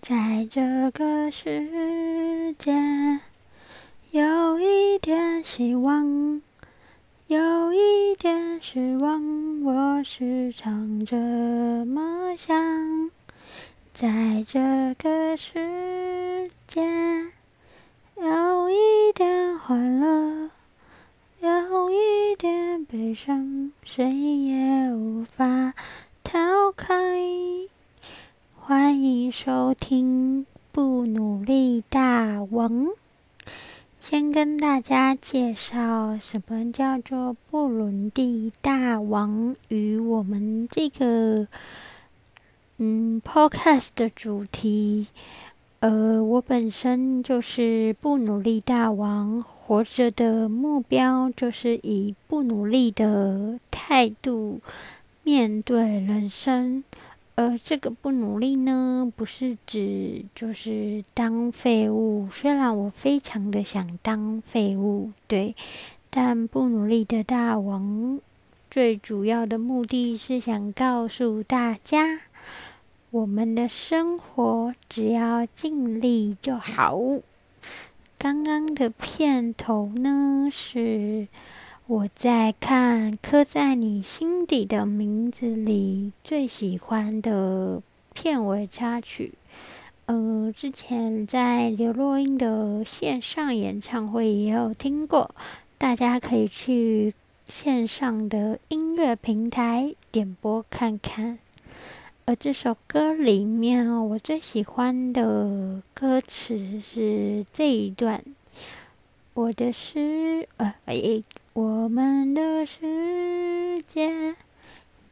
在这个世界，有一点希望，有一点失望，我时常这么想。在这个世界，有一点欢乐，有一点悲伤，谁也无法逃开。欢迎收听《不努力大王》。先跟大家介绍什么叫做不努力大王与我们这个嗯 Podcast 的主题。呃，我本身就是不努力大王，活着的目标就是以不努力的态度面对人生。呃，这个不努力呢，不是指就是当废物。虽然我非常的想当废物，对，但不努力的大王，最主要的目的是想告诉大家，我们的生活只要尽力就好。刚刚的片头呢是。我在看《刻在你心底的名字》里最喜欢的片尾插曲，呃，之前在刘若英的线上演唱会也有听过，大家可以去线上的音乐平台点播看看。而这首歌里面，我最喜欢的歌词是这一段：“我的世，呃，诶。”我们的世界，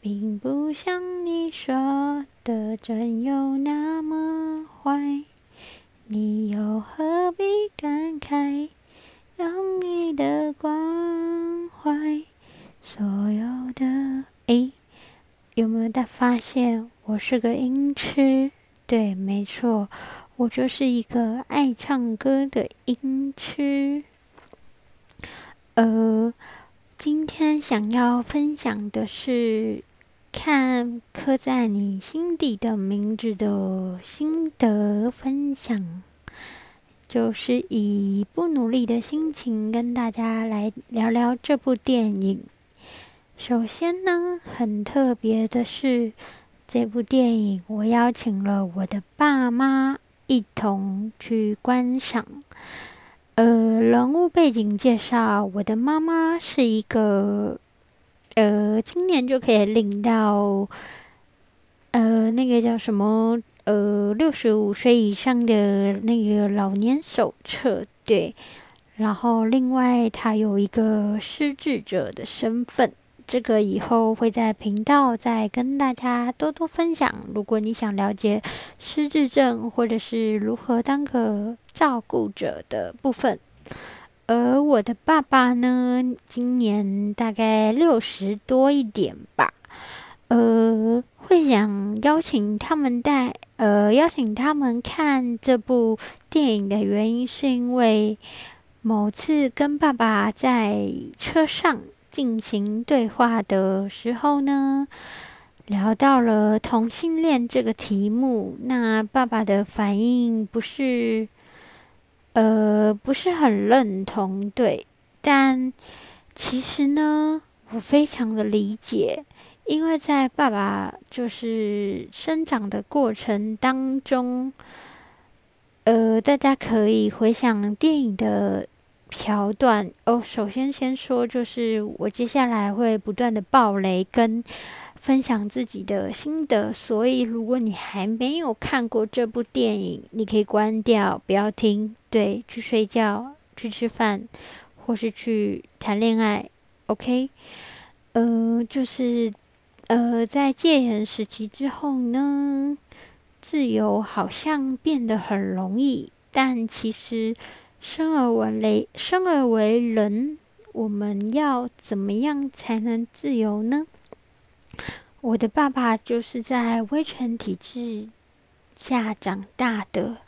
并不像你说的真有那么坏，你又何必感慨？用你的关怀，所有的诶，有没有大发现我是个音痴？对，没错，我就是一个爱唱歌的音痴。呃，今天想要分享的是看刻在你心底的名字的心得分享，就是以不努力的心情跟大家来聊聊这部电影。首先呢，很特别的是，这部电影我邀请了我的爸妈一同去观赏。呃，人物背景介绍：我的妈妈是一个，呃，今年就可以领到，呃，那个叫什么，呃，六十五岁以上的那个老年手册，对。然后，另外，他有一个失智者的身份。这个以后会在频道再跟大家多多分享。如果你想了解失智症或者是如何当个照顾者的部分，而我的爸爸呢，今年大概六十多一点吧。呃，会想邀请他们带呃邀请他们看这部电影的原因，是因为某次跟爸爸在车上。进行对话的时候呢，聊到了同性恋这个题目，那爸爸的反应不是，呃，不是很认同，对，但其实呢，我非常的理解，因为在爸爸就是生长的过程当中，呃，大家可以回想电影的。桥段哦，首先先说，就是我接下来会不断的爆雷跟分享自己的心得，所以如果你还没有看过这部电影，你可以关掉，不要听，对，去睡觉，去吃饭，或是去谈恋爱，OK？呃，就是呃，在戒严时期之后呢，自由好像变得很容易，但其实。生而为雷，生而为人，我们要怎么样才能自由呢？我的爸爸就是在威权体制下长大的，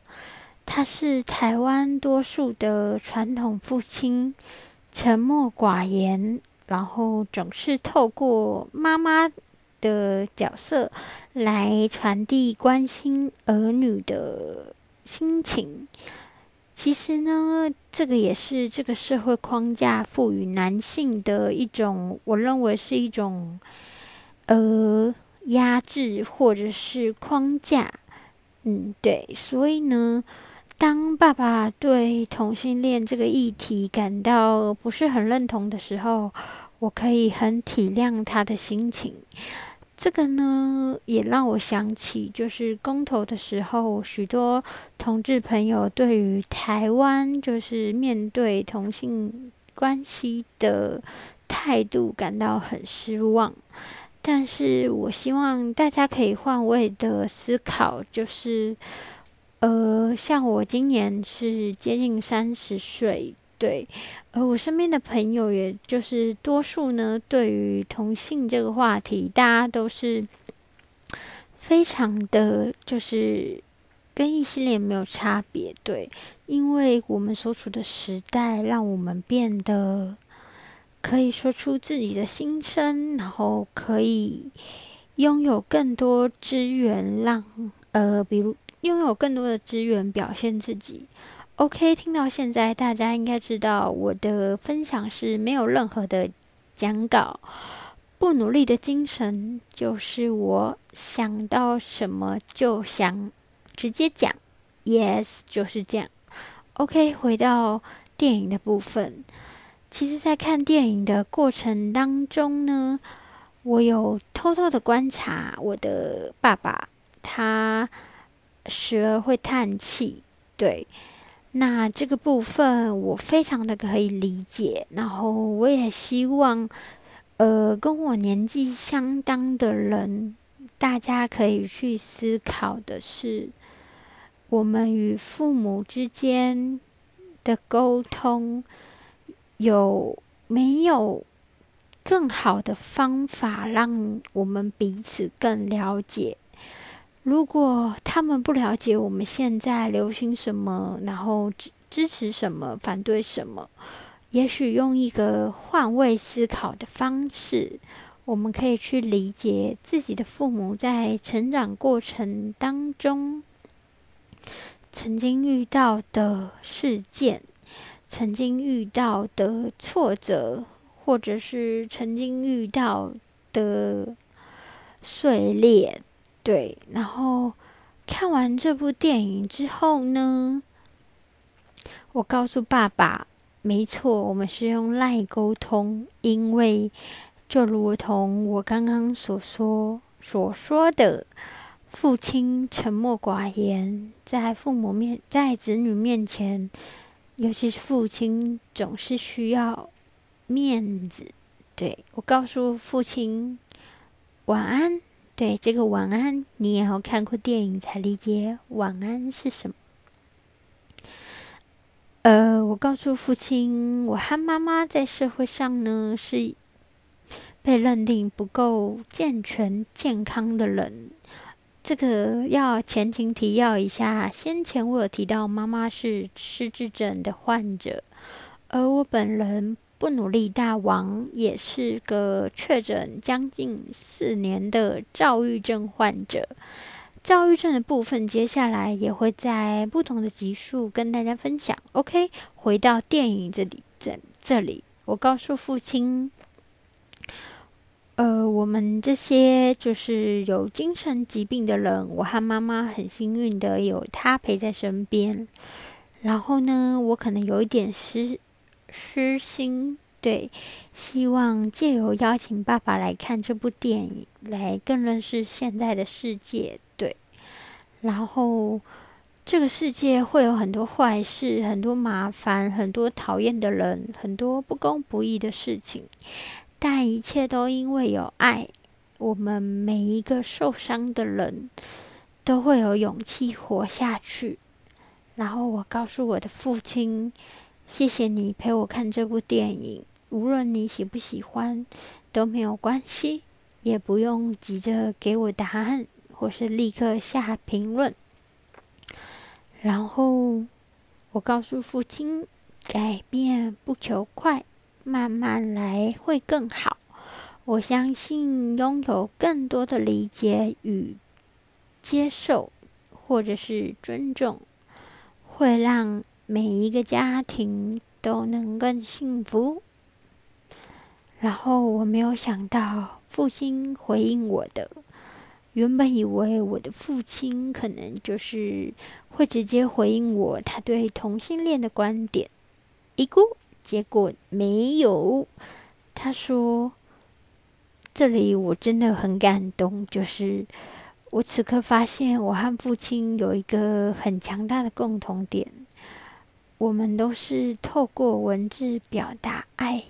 他是台湾多数的传统父亲，沉默寡言，然后总是透过妈妈的角色来传递关心儿女的心情。其实呢，这个也是这个社会框架赋予男性的一种，我认为是一种呃压制或者是框架。嗯，对，所以呢。当爸爸对同性恋这个议题感到不是很认同的时候，我可以很体谅他的心情。这个呢，也让我想起，就是公投的时候，许多同志朋友对于台湾就是面对同性关系的态度感到很失望。但是我希望大家可以换位的思考，就是。呃，像我今年是接近三十岁，对，而我身边的朋友，也就是多数呢，对于同性这个话题，大家都是非常的，就是跟异性恋没有差别，对，因为我们所处的时代，让我们变得可以说出自己的心声，然后可以拥有更多资源，让呃，比如。拥有更多的资源表现自己。OK，听到现在，大家应该知道我的分享是没有任何的讲稿，不努力的精神就是我想到什么就想直接讲，Yes，就是这样。OK，回到电影的部分，其实，在看电影的过程当中呢，我有偷偷的观察我的爸爸，他。时而会叹气，对，那这个部分我非常的可以理解。然后我也希望，呃，跟我年纪相当的人，大家可以去思考的是，我们与父母之间的沟通有没有更好的方法，让我们彼此更了解。如果他们不了解我们现在流行什么，然后支支持什么，反对什么，也许用一个换位思考的方式，我们可以去理解自己的父母在成长过程当中曾经遇到的事件，曾经遇到的挫折，或者是曾经遇到的碎裂。对，然后看完这部电影之后呢，我告诉爸爸，没错，我们是用赖沟通，因为就如同我刚刚所说所说的，父亲沉默寡言，在父母面，在子女面前，尤其是父亲，总是需要面子。对我告诉父亲晚安。对这个晚安，你也要看过电影才理解晚安是什么。呃，我告诉父亲，我和妈妈在社会上呢是被认定不够健全、健康的人。这个要前情提要一下，先前我有提到妈妈是失智症的患者，而我本人。不努力大王也是个确诊将近四年的躁郁症患者。躁郁症的部分，接下来也会在不同的集数跟大家分享。OK，回到电影这里，这这里，我告诉父亲，呃，我们这些就是有精神疾病的人，我和妈妈很幸运的有他陪在身边。然后呢，我可能有一点失。失心对，希望借由邀请爸爸来看这部电影，来更认识现在的世界。对，然后这个世界会有很多坏事，很多麻烦，很多讨厌的人，很多不公不义的事情，但一切都因为有爱。我们每一个受伤的人都会有勇气活下去。然后我告诉我的父亲。谢谢你陪我看这部电影，无论你喜不喜欢都没有关系，也不用急着给我答案或是立刻下评论。然后我告诉父亲，改变不求快，慢慢来会更好。我相信拥有更多的理解与接受，或者是尊重，会让每一个家庭都能更幸福。然后我没有想到父亲回应我的。原本以为我的父亲可能就是会直接回应我他对同性恋的观点，一估结果没有。他说：“这里我真的很感动，就是我此刻发现我和父亲有一个很强大的共同点，我们都是透过文字表达爱，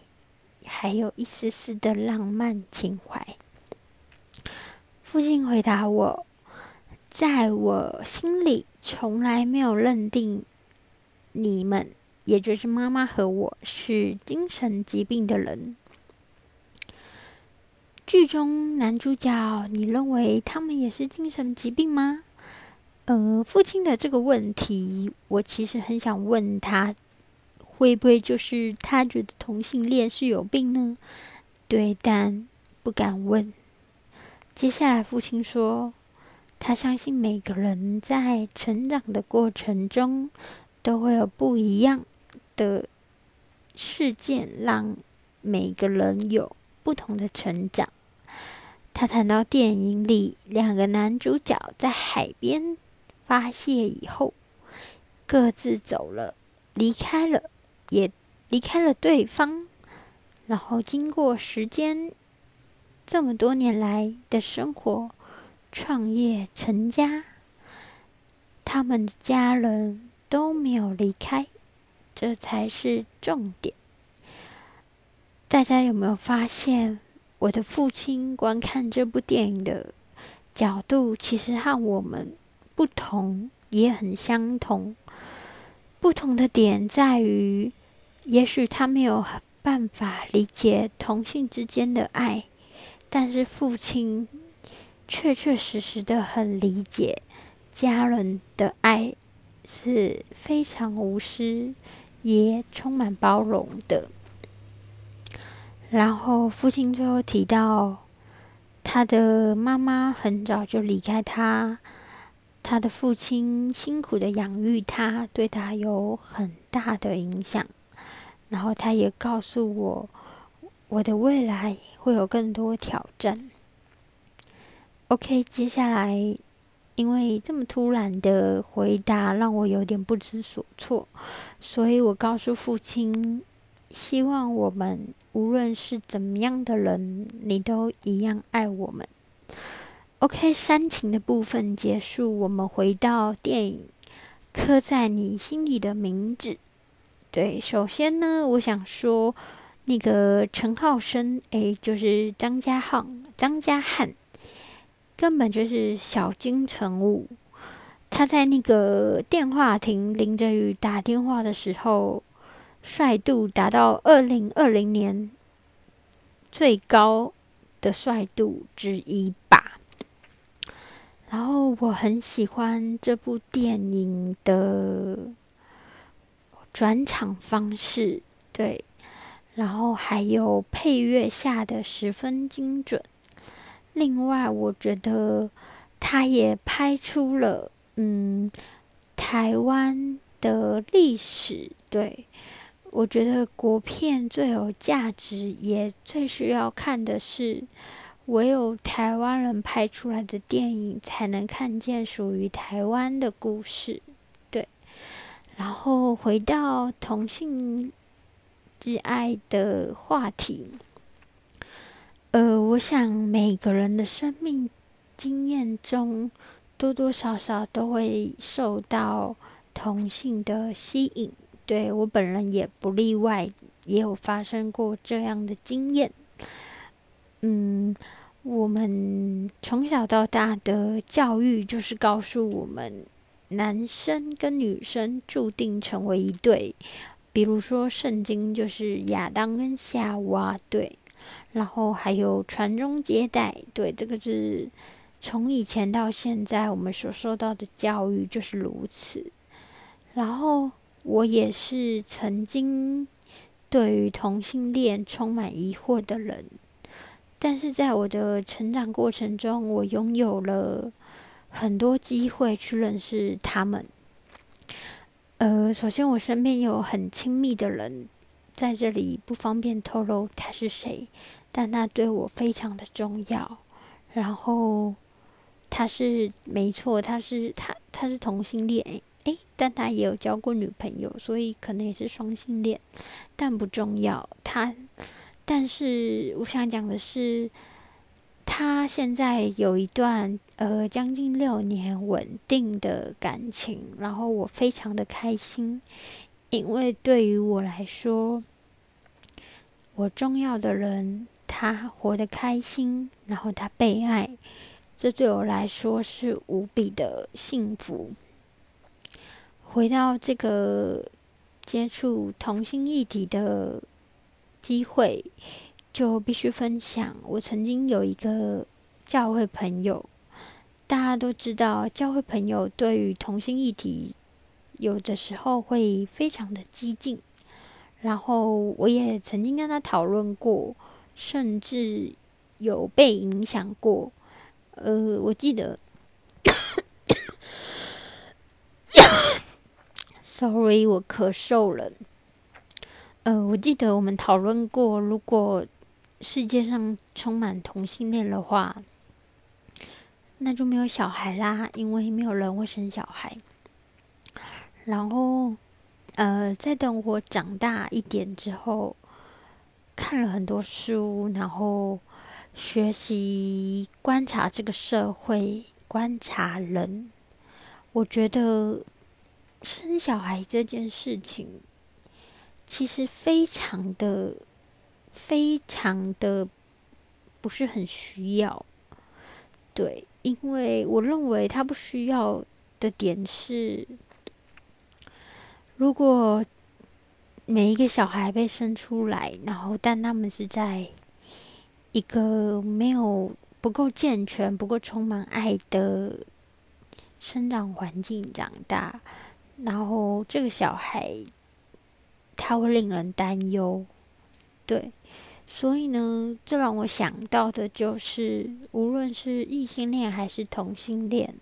还有一丝丝的浪漫情怀。”父亲回答我：“在我心里，从来没有认定你们，也就是妈妈和我是精神疾病的人。剧中男主角，你认为他们也是精神疾病吗？”呃，父亲的这个问题，我其实很想问他，会不会就是他觉得同性恋是有病呢？对，但不敢问。接下来，父亲说：“他相信每个人在成长的过程中，都会有不一样的事件，让每个人有不同的成长。”他谈到电影里两个男主角在海边发泄以后，各自走了，离开了，也离开了对方，然后经过时间。这么多年来的生活、创业、成家，他们的家人都没有离开，这才是重点。大家有没有发现，我的父亲观看这部电影的角度，其实和我们不同，也很相同。不同的点在于，也许他没有办法理解同性之间的爱。但是父亲确确实实的很理解家人的爱是非常无私，也充满包容的。然后父亲最后提到，他的妈妈很早就离开他，他的父亲辛苦的养育他，对他有很大的影响。然后他也告诉我，我的未来。会有更多挑战。OK，接下来，因为这么突然的回答让我有点不知所措，所以我告诉父亲，希望我们无论是怎么样的人，你都一样爱我们。OK，煽情的部分结束，我们回到电影《刻在你心里的名字》。对，首先呢，我想说。那个陈浩生，哎，就是张家浩，张家汉根本就是小金城武。他在那个电话亭淋着雨打电话的时候，帅度达到二零二零年最高的帅度之一吧。然后我很喜欢这部电影的转场方式，对。然后还有配乐下的十分精准。另外，我觉得他也拍出了嗯台湾的历史。对我觉得国片最有价值，也最需要看的是，唯有台湾人拍出来的电影，才能看见属于台湾的故事。对，然后回到同性。之爱的话题，呃，我想每个人的生命经验中，多多少少都会受到同性的吸引。对我本人也不例外，也有发生过这样的经验。嗯，我们从小到大的教育就是告诉我们，男生跟女生注定成为一对。比如说，圣经就是亚当跟夏娃对，然后还有传宗接代对，这个是从以前到现在我们所受到的教育就是如此。然后我也是曾经对于同性恋充满疑惑的人，但是在我的成长过程中，我拥有了很多机会去认识他们。呃，首先我身边有很亲密的人，在这里不方便透露他是谁，但他对我非常的重要。然后他是没错，他是他他是同性恋，诶，但他也有交过女朋友，所以可能也是双性恋，但不重要。他。但是我想讲的是，他现在有一段呃将近六年稳定的感情，然后我非常的开心，因为对于我来说，我重要的人他活得开心，然后他被爱，这对我来说是无比的幸福。回到这个接触同性议题的。机会就必须分享。我曾经有一个教会朋友，大家都知道，教会朋友对于同性议题有的时候会非常的激进。然后我也曾经跟他讨论过，甚至有被影响过。呃，我记得，sorry，我咳嗽了。呃，我记得我们讨论过，如果世界上充满同性恋的话，那就没有小孩啦，因为没有人会生小孩。然后，呃，在等我长大一点之后，看了很多书，然后学习观察这个社会，观察人，我觉得生小孩这件事情。其实非常的、非常的不是很需要，对，因为我认为他不需要的点是，如果每一个小孩被生出来，然后但他们是在一个没有不够健全、不够充满爱的生长环境长大，然后这个小孩。他会令人担忧，对，所以呢，这让我想到的就是，无论是异性恋还是同性恋，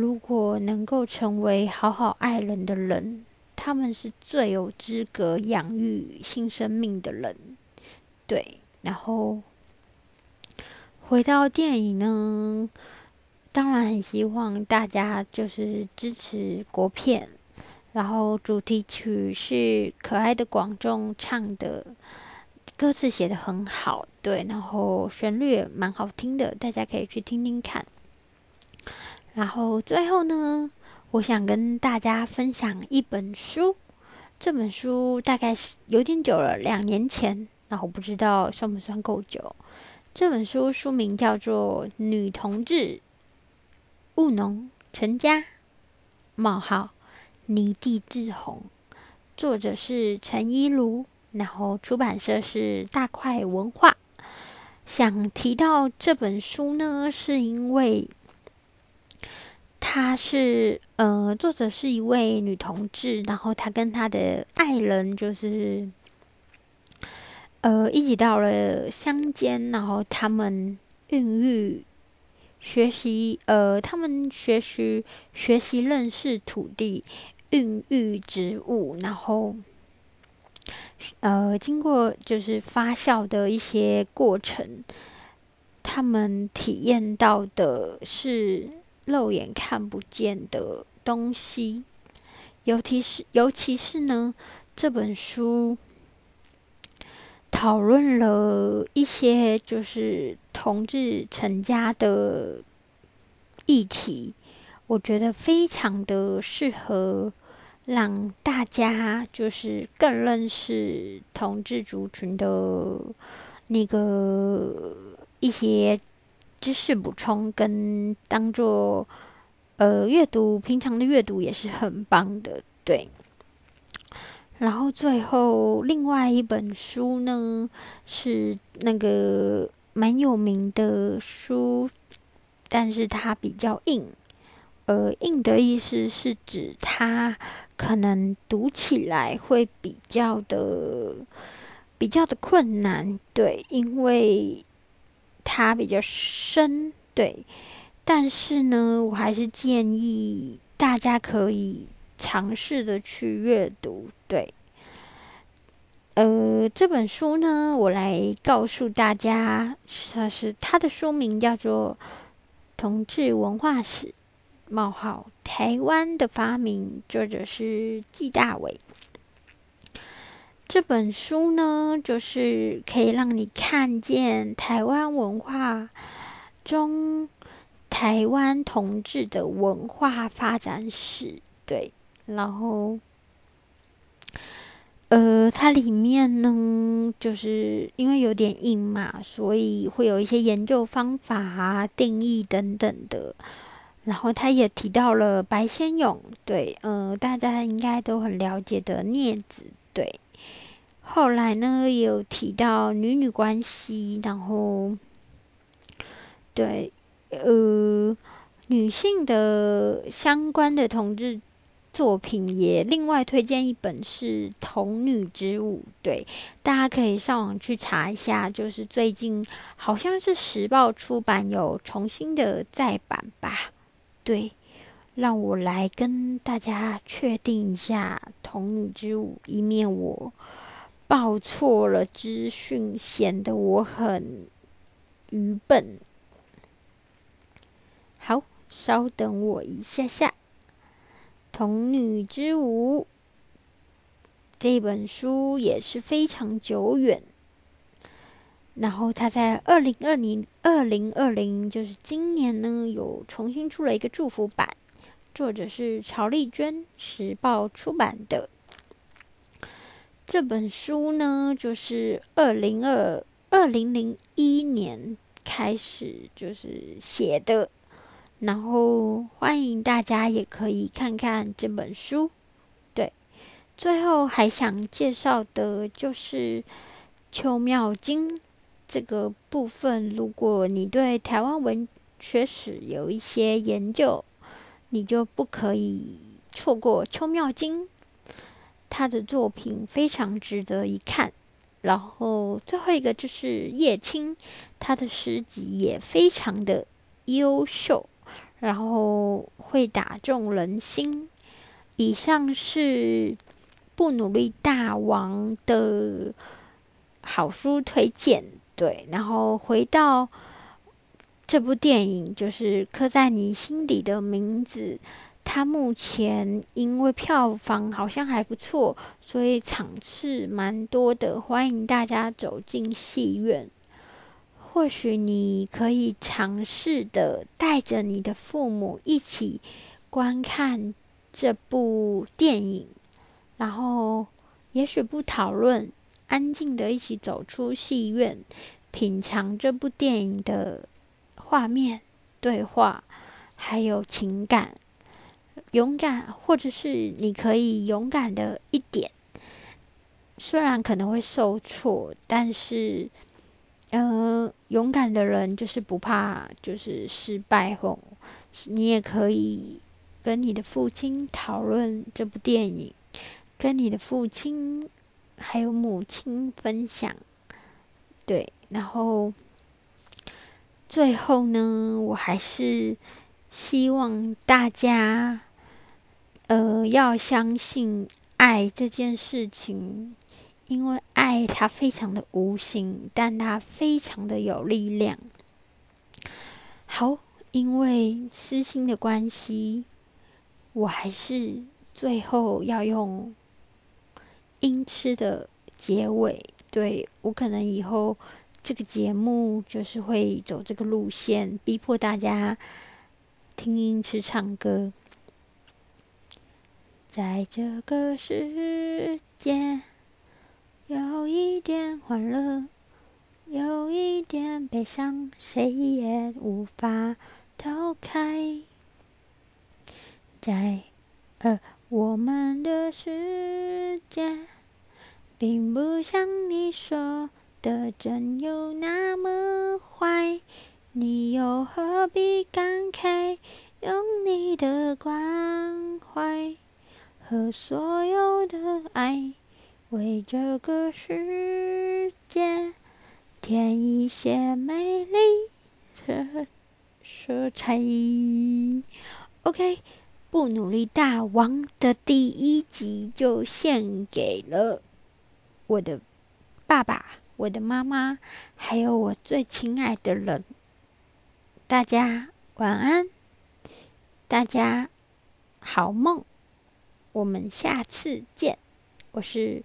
如果能够成为好好爱人的人，他们是最有资格养育新生命的人，对。然后回到电影呢，当然很希望大家就是支持国片。然后主题曲是可爱的广众唱的，歌词写的很好，对，然后旋律也蛮好听的，大家可以去听听看。然后最后呢，我想跟大家分享一本书，这本书大概是有点久了，两年前，那我不知道算不算够久。这本书书名叫做《女同志务农成家》，冒号。泥地志红，作者是陈一如，然后出版社是大块文化。想提到这本书呢，是因为她是呃，作者是一位女同志，然后她跟她的爱人就是呃一起到了乡间，然后他们孕育、学习呃，他们学习学习认识土地。孕育植物，然后，呃，经过就是发酵的一些过程，他们体验到的是肉眼看不见的东西。尤其是，尤其是呢，这本书讨论了一些就是同志成家的议题，我觉得非常的适合。让大家就是更认识同志族群的那个一些知识补充，跟当做呃阅读平常的阅读也是很棒的，对。然后最后另外一本书呢，是那个蛮有名的书，但是它比较硬。呃，硬的意思是指它可能读起来会比较的比较的困难，对，因为它比较深，对。但是呢，我还是建议大家可以尝试的去阅读，对。呃，这本书呢，我来告诉大家，它是它的书名叫做《同志文化史》，冒号台湾的发明，作者是纪大伟。这本书呢，就是可以让你看见台湾文化中台湾同志的文化发展史，对，然后。呃，它里面呢，就是因为有点硬嘛，所以会有一些研究方法啊、定义等等的。然后他也提到了白先勇，对，呃，大家应该都很了解的镊子，对。后来呢，有提到女女关系，然后，对，呃，女性的相关的同志。作品也另外推荐一本是《童女之舞》，对，大家可以上网去查一下，就是最近好像是时报出版有重新的再版吧，对，让我来跟大家确定一下《童女之舞》，以免我报错了资讯，显得我很愚笨。好，稍等我一下下。《童女之舞》这本书也是非常久远，然后他在二零二零二零二零就是今年呢，有重新出了一个祝福版，作者是曹丽娟，时报出版的。这本书呢，就是二零二二零零一年开始就是写的。然后欢迎大家也可以看看这本书。对，最后还想介绍的就是《秋妙经》这个部分。如果你对台湾文学史有一些研究，你就不可以错过《秋妙经》。他的作品非常值得一看。然后最后一个就是叶青，他的诗集也非常的优秀。然后会打中人心。以上是不努力大王的好书推荐，对。然后回到这部电影，就是刻在你心底的名字。它目前因为票房好像还不错，所以场次蛮多的，欢迎大家走进戏院。或许你可以尝试的带着你的父母一起观看这部电影，然后也许不讨论，安静的一起走出戏院，品尝这部电影的画面、对话，还有情感。勇敢，或者是你可以勇敢的一点，虽然可能会受挫，但是。呃，勇敢的人就是不怕，就是失败后，你也可以跟你的父亲讨论这部电影，跟你的父亲还有母亲分享，对，然后最后呢，我还是希望大家，呃，要相信爱这件事情。因为爱它非常的无形，但它非常的有力量。好，因为私心的关系，我还是最后要用音痴的结尾。对我可能以后这个节目就是会走这个路线，逼迫大家听音痴唱歌，在这个世界。有一点欢乐，有一点悲伤，谁也无法逃开。在呃，我们的世界，并不像你说的真有那么坏。你又何必感慨？用你的关怀和所有的爱。为这个世界添一些美丽色色彩。OK，不努力大王的第一集就献给了我的爸爸、我的妈妈，还有我最亲爱的人。大家晚安，大家好梦，我们下次见。我是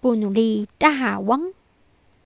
不努力大王。